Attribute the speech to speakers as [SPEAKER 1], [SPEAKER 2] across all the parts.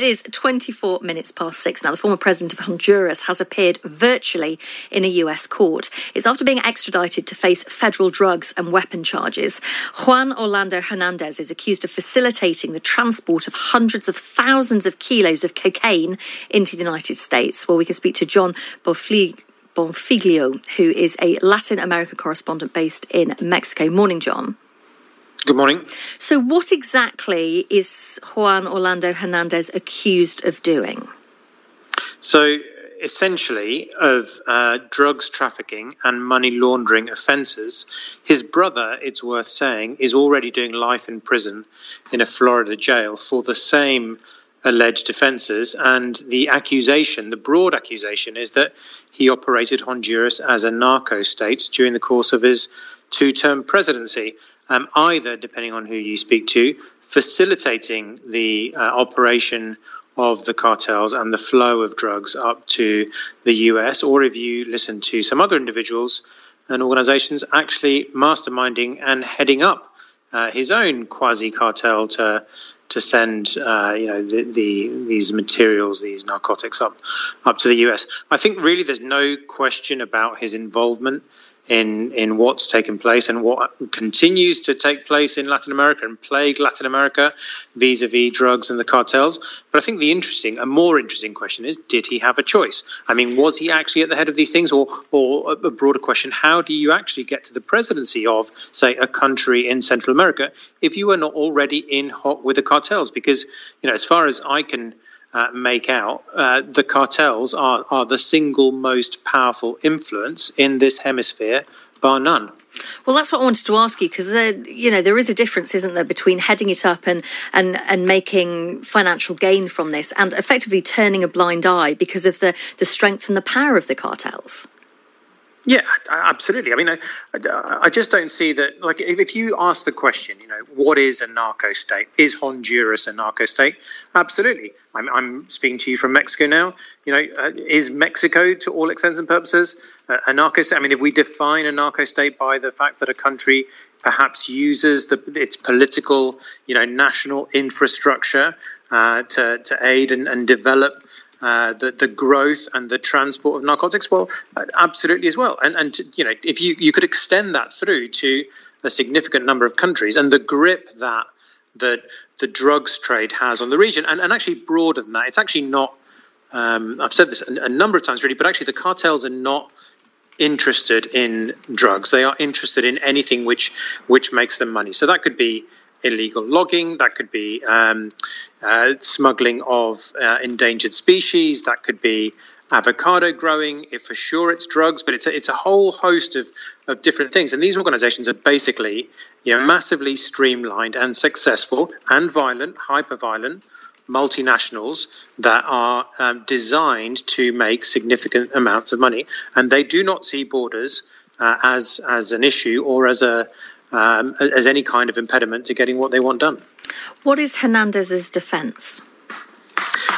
[SPEAKER 1] It is 24 minutes past six now. The former president of Honduras has appeared virtually in a US court. It's after being extradited to face federal drugs and weapon charges. Juan Orlando Hernandez is accused of facilitating the transport of hundreds of thousands of kilos of cocaine into the United States. Well, we can speak to Jon Bonfiglio, who is a Latin America correspondent based in Mexico. Morning, Jon.
[SPEAKER 2] Good morning.
[SPEAKER 1] So, what exactly is Juan Orlando Hernandez accused of doing?
[SPEAKER 2] So, essentially, of uh, drugs trafficking and money laundering offences. His brother, it's worth saying, is already doing life in prison in a Florida jail for the same alleged offences. And the accusation, the broad accusation, is that he operated Honduras as a narco state during the course of his two term presidency um, either, depending on who you speak to, facilitating the uh, operation of the cartels and the flow of drugs up to the US, or if you listen to some other individuals and organizations actually masterminding and heading up uh, his own quasi cartel to to send uh, you know the, the, these materials, these narcotics up up to the US. I think really there's no question about his involvement in in what's taken place and what continues to take place in Latin America and plague Latin America vis-a-vis drugs and the cartels. But I think the interesting, a more interesting question is: Did he have a choice? I mean, was he actually at the head of these things, or or a broader question: How do you actually get to the presidency of, say, a country in Central America if you are not already in hot with the cartels? Because you know, as far as I can uh, make out, uh, the cartels are, are the single most powerful influence in this hemisphere, bar none.
[SPEAKER 1] Well, that's what I wanted to ask you because you know there is a difference, isn't there, between heading it up and and and making financial gain from this, and effectively turning a blind eye because of the the strength and the power of the cartels.
[SPEAKER 2] Yeah, absolutely. I mean, I, I just don't see that. Like, if you ask the question, you know, what is a narco state? Is Honduras a narco state? Absolutely. I'm, I'm speaking to you from Mexico now. You know, uh, is Mexico, to all extents and purposes, a, a narco state? I mean, if we define a narco state by the fact that a country perhaps uses the, its political, you know, national infrastructure uh, to, to aid and, and develop uh, the the growth and the transport of narcotics? Well, absolutely as well. And and you know, if you you could extend that through to a significant number of countries and the grip that that the drugs trade has on the region, and, and actually broader than that, it's actually not. Um, I've said this a, a number of times, really, but actually the cartels are not interested in drugs. They are interested in anything which which makes them money. So that could be illegal logging, that could be um, uh, smuggling of uh, endangered species, that could be avocado growing. For sure it's drugs, but it's a, it's a whole host of, of different things. And these organizations are basically you know massively streamlined and successful and violent, hyper violent multinationals that are um, designed to make significant amounts of money, and they do not see borders uh, as as an issue or as a um, as any kind of impediment to getting what they want done.
[SPEAKER 1] What is Hernandez's defence?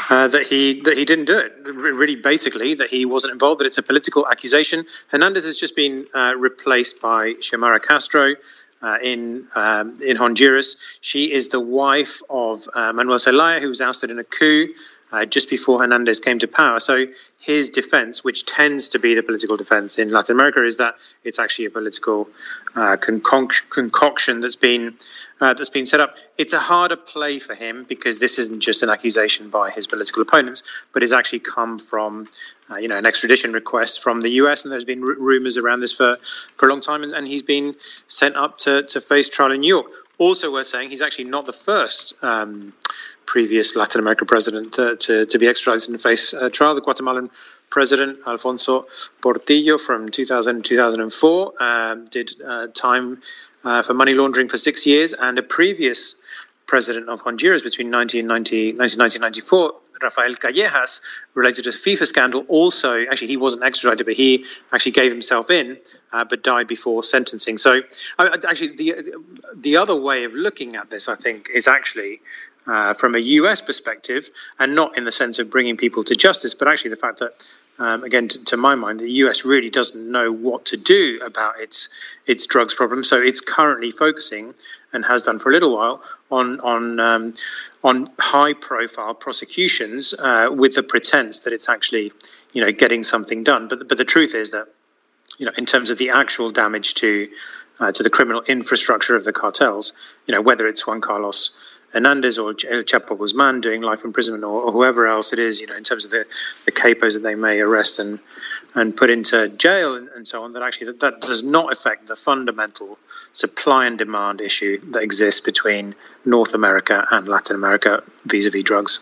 [SPEAKER 2] Uh, that he that he didn't do it. Really, basically, that he wasn't involved. That it's a political accusation. Hernandez has just been uh, replaced by Xiomara Castro. Uh, in um, in Honduras, she is the wife of uh, Manuel Zelaya, who was ousted in a coup uh, just before Hernandez came to power. So his defense, which tends to be the political defense in Latin America, is that it's actually a political uh, concoction that's been uh, that's been set up. It's a harder play for him because this isn't just an accusation by his political opponents, but it's actually come from uh, you know an extradition request from the U.S. and there's been r- rumors around this for for a long time, and, and he's been sent up to to face trial in New York. Also worth saying, he's actually not the first um, previous Latin American president to, to, to be extradited and face a trial. The Guatemalan president, Alfonso Portillo, from 2000 to 2004, um, did uh, time uh, for money laundering for six years, and a previous president of Honduras between 1990, 1994, Rafael Callejas, related to the FIFA scandal, also actually he wasn't extradited, but he actually gave himself in, uh, but died before sentencing. So uh, actually, the the other way of looking at this, I think, is actually. Uh, from a US perspective, and not in the sense of bringing people to justice, but actually the fact that um, again, to, my mind, the US really doesn't know what to do about its its drugs problem. So it's currently focusing, and has done for a little while, on on um, on high profile prosecutions uh, with the pretense that it's actually, you know, getting something done. But but the truth is that, you know, in terms of the actual damage to uh, to the criminal infrastructure of the cartels, you know, whether it's Juan Carlos Hernandez or El Chapo Guzman doing life imprisonment or, or, whoever else it is, you know, in terms of the, the capos that they may arrest and and put into jail and, and so on, that actually that, that does not affect the fundamental supply and demand issue that exists between North America and Latin America vis-a-vis drugs.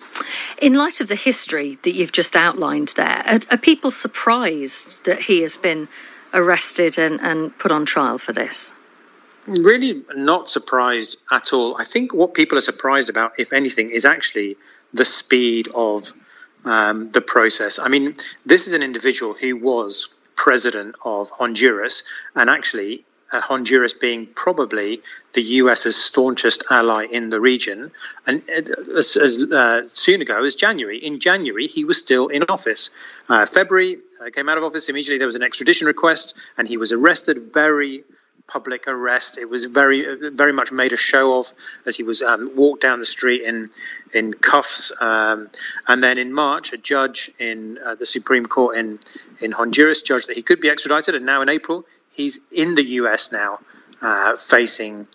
[SPEAKER 1] In light of the history that you've just outlined there, are, are people surprised that he has been arrested and, and put on trial for this?
[SPEAKER 2] Really not surprised at all. I think what people are surprised about, if anything, is actually the speed of um, the process. I mean, this is an individual who was president of Honduras, and actually, uh, Honduras being probably the US's staunchest ally in the region. And uh, as, as uh, soon ago as January, in January, he was still in office. Uh, February uh, came out of office immediately. There was an extradition request, and he was arrested very public arrest. It was very, very much made a show of as he was um, walked down the street in in cuffs. Um, and then in March, a judge in uh, the Supreme Court in in Honduras judged that he could be extradited. And now in April, he's in the U.S. now, uh, facing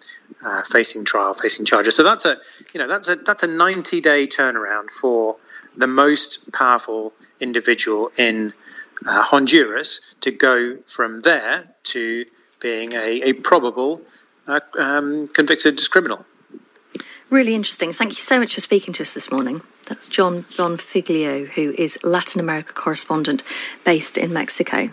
[SPEAKER 2] uh, facing trial, facing charges. So that's a you know that's a that's a 90 day turnaround for the most powerful individual in uh, Honduras to go from there to being a, a probable uh, um, convicted criminal.
[SPEAKER 1] Really interesting. Thank you so much for speaking to us this morning. That's Jon Bonfiglio, who is Latin America correspondent based in Mexico.